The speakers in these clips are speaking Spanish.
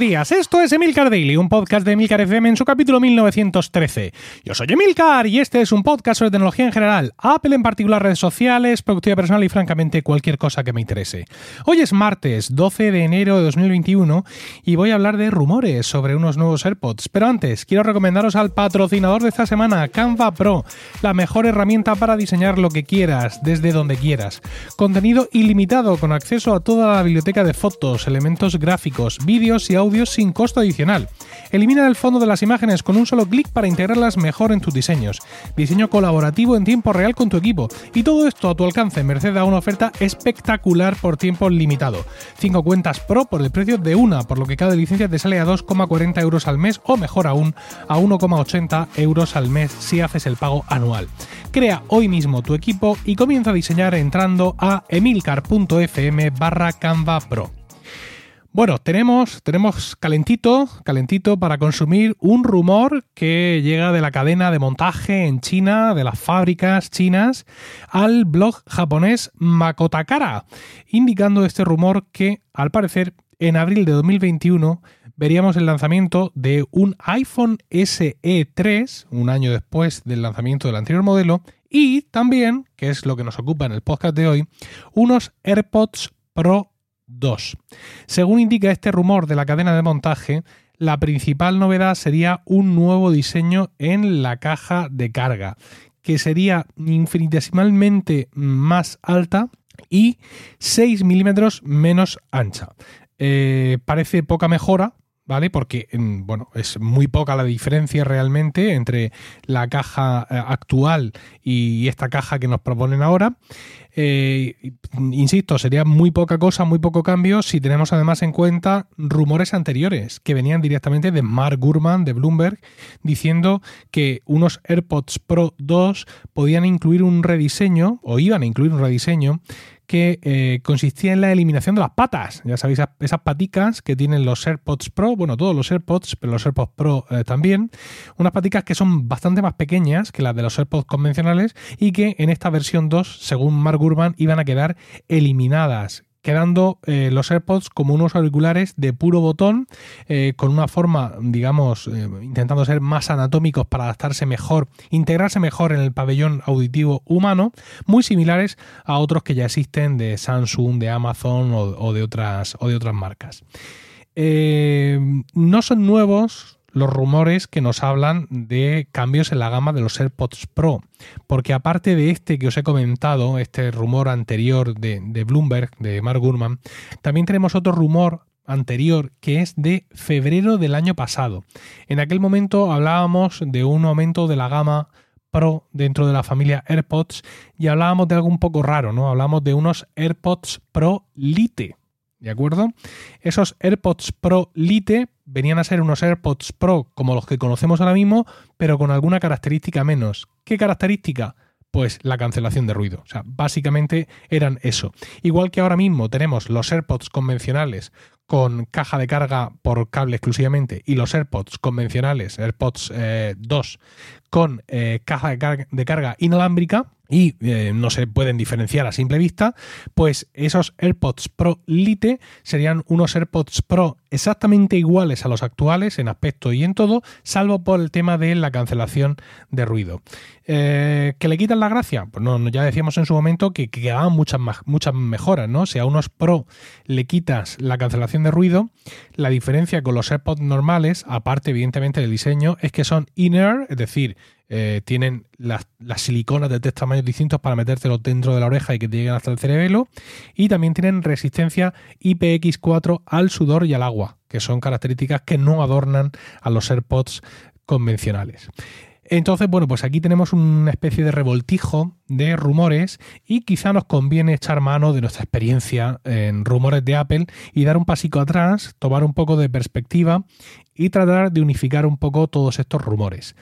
días, esto es Emilcar Daily, un podcast de Emilcar FM en su capítulo 1913. Yo soy Emilcar y este es un podcast sobre tecnología en general, Apple en particular, redes sociales, productividad personal y francamente cualquier cosa que me interese. Hoy es martes 12 de enero de 2021 y voy a hablar de rumores sobre unos nuevos AirPods, pero antes quiero recomendaros al patrocinador de esta semana, Canva Pro, la mejor herramienta para diseñar lo que quieras, desde donde quieras. Contenido ilimitado con acceso a toda la biblioteca de fotos, elementos gráficos, vídeos y sin costo adicional. Elimina el fondo de las imágenes con un solo clic para integrarlas mejor en tus diseños. Diseño colaborativo en tiempo real con tu equipo. Y todo esto a tu alcance, merced a una oferta espectacular por tiempo limitado. 5 cuentas Pro por el precio de una, por lo que cada licencia te sale a 2,40 euros al mes o mejor aún, a 1,80 euros al mes si haces el pago anual. Crea hoy mismo tu equipo y comienza a diseñar entrando a emilcar.fm barra Canva Pro. Bueno, tenemos, tenemos calentito, calentito para consumir un rumor que llega de la cadena de montaje en China, de las fábricas chinas, al blog japonés Makotakara, indicando este rumor que, al parecer, en abril de 2021 veríamos el lanzamiento de un iPhone SE 3, un año después del lanzamiento del anterior modelo, y también, que es lo que nos ocupa en el podcast de hoy, unos AirPods Pro 2. Según indica este rumor de la cadena de montaje, la principal novedad sería un nuevo diseño en la caja de carga, que sería infinitesimalmente más alta y 6 milímetros menos ancha. Eh, parece poca mejora, ¿vale? Porque, bueno, es muy poca la diferencia realmente entre la caja eh, actual y esta caja que nos proponen ahora. Eh, insisto, sería muy poca cosa, muy poco cambio si tenemos además en cuenta rumores anteriores que venían directamente de Mark Gurman de Bloomberg diciendo que unos AirPods Pro 2 podían incluir un rediseño o iban a incluir un rediseño que eh, consistía en la eliminación de las patas. Ya sabéis, esas paticas que tienen los AirPods Pro, bueno, todos los AirPods, pero los AirPods Pro eh, también. Unas paticas que son bastante más pequeñas que las de los AirPods convencionales y que en esta versión 2, según Mark Gurman, iban a quedar eliminadas quedando eh, los AirPods como unos auriculares de puro botón, eh, con una forma, digamos, eh, intentando ser más anatómicos para adaptarse mejor, integrarse mejor en el pabellón auditivo humano, muy similares a otros que ya existen de Samsung, de Amazon o, de, otras, o de otras marcas. no son nuevos los rumores que nos hablan de cambios en la gama de los AirPods Pro. Porque aparte de este que os he comentado, este rumor anterior de, Bloomberg, de Mark Gurman, también tenemos otro rumor anterior que es de febrero del año pasado. En aquel momento hablábamos de un aumento de la gama Pro dentro de la familia AirPods y hablábamos de algo un poco raro, ¿no? Hablamos de unos AirPods Pro Lite. ¿De acuerdo? Esos AirPods Pro Lite venían a ser unos AirPods Pro como los que conocemos ahora mismo, pero con alguna característica menos. ¿Qué característica? Pues la cancelación de ruido. O sea, básicamente eran eso. Igual que ahora mismo tenemos los AirPods convencionales con caja de carga por cable exclusivamente y los AirPods convencionales, AirPods 2, eh, con eh, caja de carga inalámbrica, y eh, no se pueden diferenciar a simple vista, pues esos AirPods Pro Lite serían unos AirPods Pro exactamente iguales a los actuales en aspecto y en todo, salvo por el tema de la cancelación de ruido. Eh, ¿Que le quitan la gracia? Pues no, ya decíamos en su momento que, quedaban muchas, muchas mejoras, ¿no? Si a unos Pro le quitas la cancelación de ruido, la diferencia con los AirPods normales, aparte evidentemente del diseño, es que son inner, es decir, eh, tienen las, siliconas de tres tamaños distintos para metértelo dentro de la oreja y que te lleguen hasta el cerebelo. Y también tienen resistencia IPX4 al sudor y al agua, que son características que no adornan a los AirPods convencionales. Entonces, bueno, pues aquí tenemos una especie de revoltijo de rumores y quizá nos conviene echar mano de nuestra experiencia en rumores de Apple y dar un pasico atrás, tomar un poco de perspectiva y tratar de unificar un poco todos estos rumores.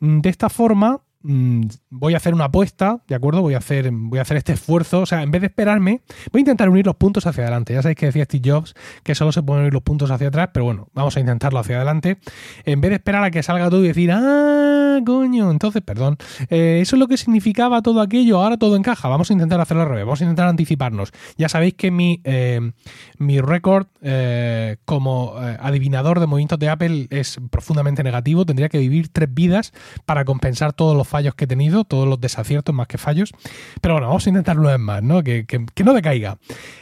Mm, de esta forma, mm, voy a hacer una apuesta, ¿de acuerdo? Voy a hacer, voy a hacer este esfuerzo. O sea, en vez de esperarme, voy a intentar unir los puntos hacia adelante. Ya sabéis que decía Steve Jobs que solo se pueden unir los puntos hacia atrás, pero bueno, vamos a intentarlo hacia adelante. En vez de esperar a que salga todo y decir, ah, coño, entonces, perdón, eh, eso es lo que significaba todo aquello, ahora todo encaja. Vamos a intentar hacerlo al revés, vamos a intentar anticiparnos. Ya sabéis que mi, eh, mi récord eh, como adivinador de movimientos de Apple es profundamente negativo. Tendría que vivir tres vidas para compensar todos los fallos que he tenido, todos los desaciertos más que fallos. Pero bueno, vamos a intentarlo una vez más, ¿no? Que, que no decaiga.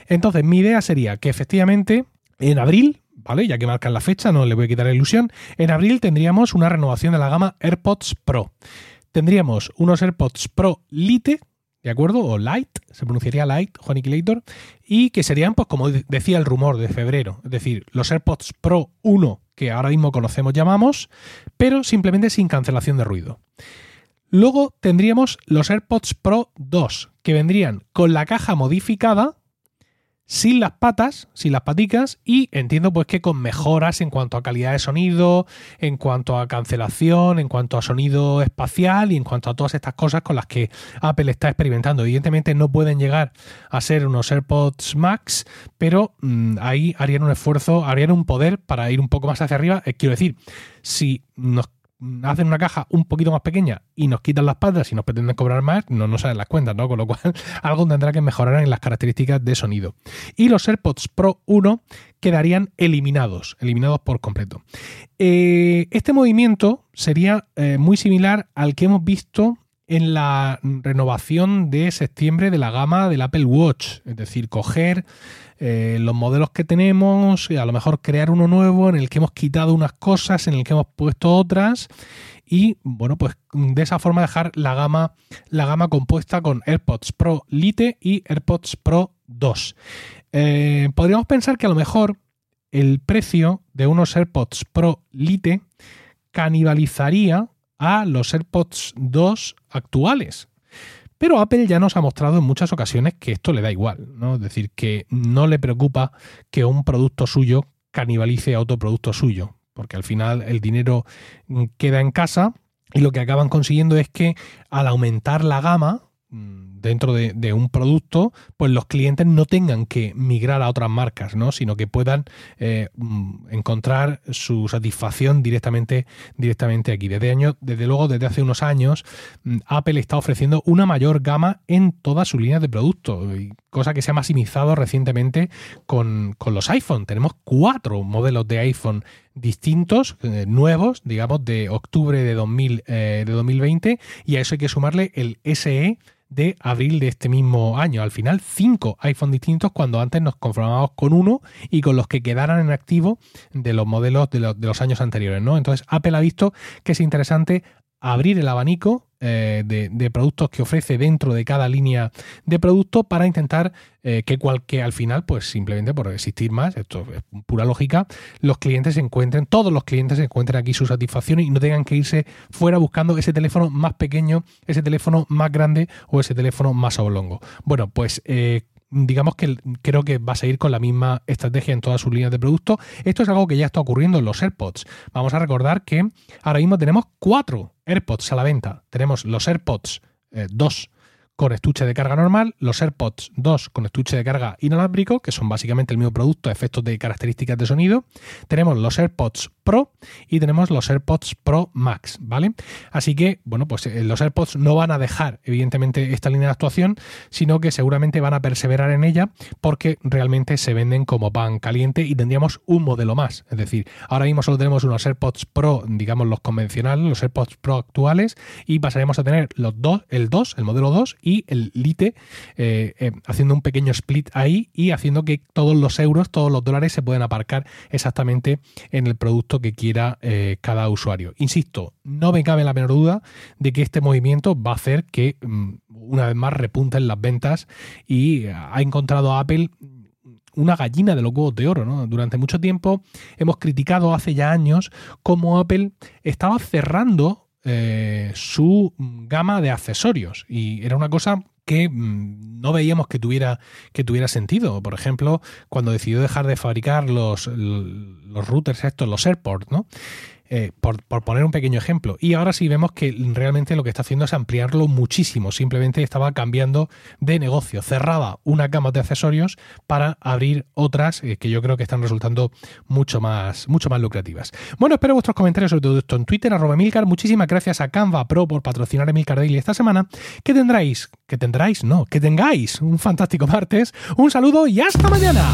Entonces, mi idea sería que efectivamente en abril, ¿vale? Ya que marcan la fecha, no le voy a quitar la ilusión. En abril tendríamos una renovación de la gama AirPods Pro. Tendríamos unos AirPods Pro Lite, ¿de acuerdo? O Light, se pronunciaría Light, Juaniquilator, y que serían, pues como decía el rumor de febrero, es decir, los AirPods Pro 1 que ahora mismo conocemos, llamamos, pero simplemente sin cancelación de ruido. Luego tendríamos los AirPods Pro 2, que vendrían con la caja modificada, sin las patas, sin las paticas, y entiendo pues que con mejoras en cuanto a calidad de sonido, en cuanto a cancelación, en cuanto a sonido espacial y en cuanto a todas estas cosas con las que Apple está experimentando. Evidentemente no pueden llegar a ser unos AirPods Max, pero mm, ahí harían un esfuerzo, harían un poder para ir un poco más hacia arriba. Eh, quiero decir, si nos hacen una caja un poquito más pequeña y nos quitan las patas y nos pretenden cobrar más, no nos salen las cuentas, ¿no? Con lo cual algo tendrá que mejorar en las características de sonido. Y los AirPods Pro 1 quedarían eliminados, eliminados por completo. Eh, este movimiento sería eh, muy similar al que hemos visto en la renovación de septiembre de la gama del Apple Watch, es decir, coger eh, los modelos que tenemos, y a lo mejor crear uno nuevo en el que hemos quitado unas cosas, en el que hemos puesto otras y bueno, pues de esa forma dejar la gama, la gama compuesta con AirPods Pro Lite y AirPods Pro 2. Eh, podríamos pensar que a lo mejor el precio de unos AirPods Pro Lite canibalizaría a los AirPods 2 actuales. Pero Apple ya nos ha mostrado en muchas ocasiones que esto le da igual, ¿no? Es decir, que no le preocupa que un producto suyo canibalice a otro producto suyo, porque al final el dinero queda en casa y lo que acaban consiguiendo es que al aumentar la gama, Mm, dentro de, un producto, pues los clientes no tengan que migrar a otras marcas, ¿no? sino que puedan eh, mm, encontrar su satisfacción directamente, directamente aquí. Desde, año, desde luego, desde hace unos años, mm, Apple está ofreciendo una mayor gama en todas sus líneas de productos, cosa que se ha maximizado recientemente con, los iPhone. Tenemos cuatro modelos de iPhone distintos, eh, nuevos, digamos, de octubre de, 2000, eh, de 2020, y a eso hay que sumarle el SE de abril de este mismo año. Al final, cinco iPhone distintos cuando antes nos conformábamos con uno y con los que quedaran en activo de los modelos de los, de los años anteriores. ¿no? Entonces, Apple ha visto que es interesante abrir el abanico eh, de, productos que ofrece dentro de cada línea de producto para intentar eh, que, cualquier al final, pues simplemente por existir más, esto es pura lógica, los clientes se encuentren, todos los clientes se encuentren aquí su satisfacción y no tengan que irse fuera buscando ese teléfono más pequeño, ese teléfono más grande o ese teléfono más oblongo. Bueno, pues eh, digamos que creo que va a seguir con la misma estrategia en todas sus líneas de producto. Esto es algo que ya está ocurriendo en los AirPods. Vamos a recordar que ahora mismo tenemos cuatro AirPods a la venta. Tenemos los AirPods 2 eh, con estuche de carga normal, los AirPods 2 con estuche de carga inalámbrico, que son básicamente el mismo producto, efectos de características de sonido. Tenemos los AirPods Pro y tenemos los AirPods Pro Max, ¿vale? Así que, bueno, pues eh, los AirPods no van a dejar, evidentemente, esta línea de actuación, sino que seguramente van a perseverar en ella porque realmente se venden como pan caliente y tendríamos un modelo más. Es decir, ahora mismo solo tenemos unos AirPods Pro, digamos los convencionales, los AirPods Pro actuales, y pasaremos a tener los dos, el 2, el modelo 2 y el Lite, eh, eh, haciendo un pequeño split ahí y haciendo que todos los euros, todos los dólares se puedan aparcar exactamente en el producto que quiera eh, cada usuario. Insisto, no me cabe la menor duda de que este movimiento va a hacer que mm, una vez más repunten las ventas y ha encontrado a Apple una gallina de los huevos de oro. Durante mucho tiempo hemos criticado hace ya años cómo Apple estaba cerrando eh, su gama de accesorios y era una cosa que mm, no veíamos que tuviera, que tuviera sentido. Por ejemplo, cuando decidió dejar de fabricar los, los routers estos, los AirPods, ¿no? Eh, por, poner un pequeño ejemplo. Y ahora sí vemos que realmente lo que está haciendo es ampliarlo muchísimo. Simplemente estaba cambiando de negocio. Cerraba una gama de accesorios para abrir otras eh, que yo creo que están resultando mucho más, mucho más lucrativas. Bueno, espero vuestros comentarios sobre todo esto en Twitter, arroba Milcar. Muchísimas gracias a Canva Pro por patrocinar a Milcar Daily esta semana. Que tendráis, que tendráis, no, que tengáis un fantástico martes. Un saludo y hasta mañana.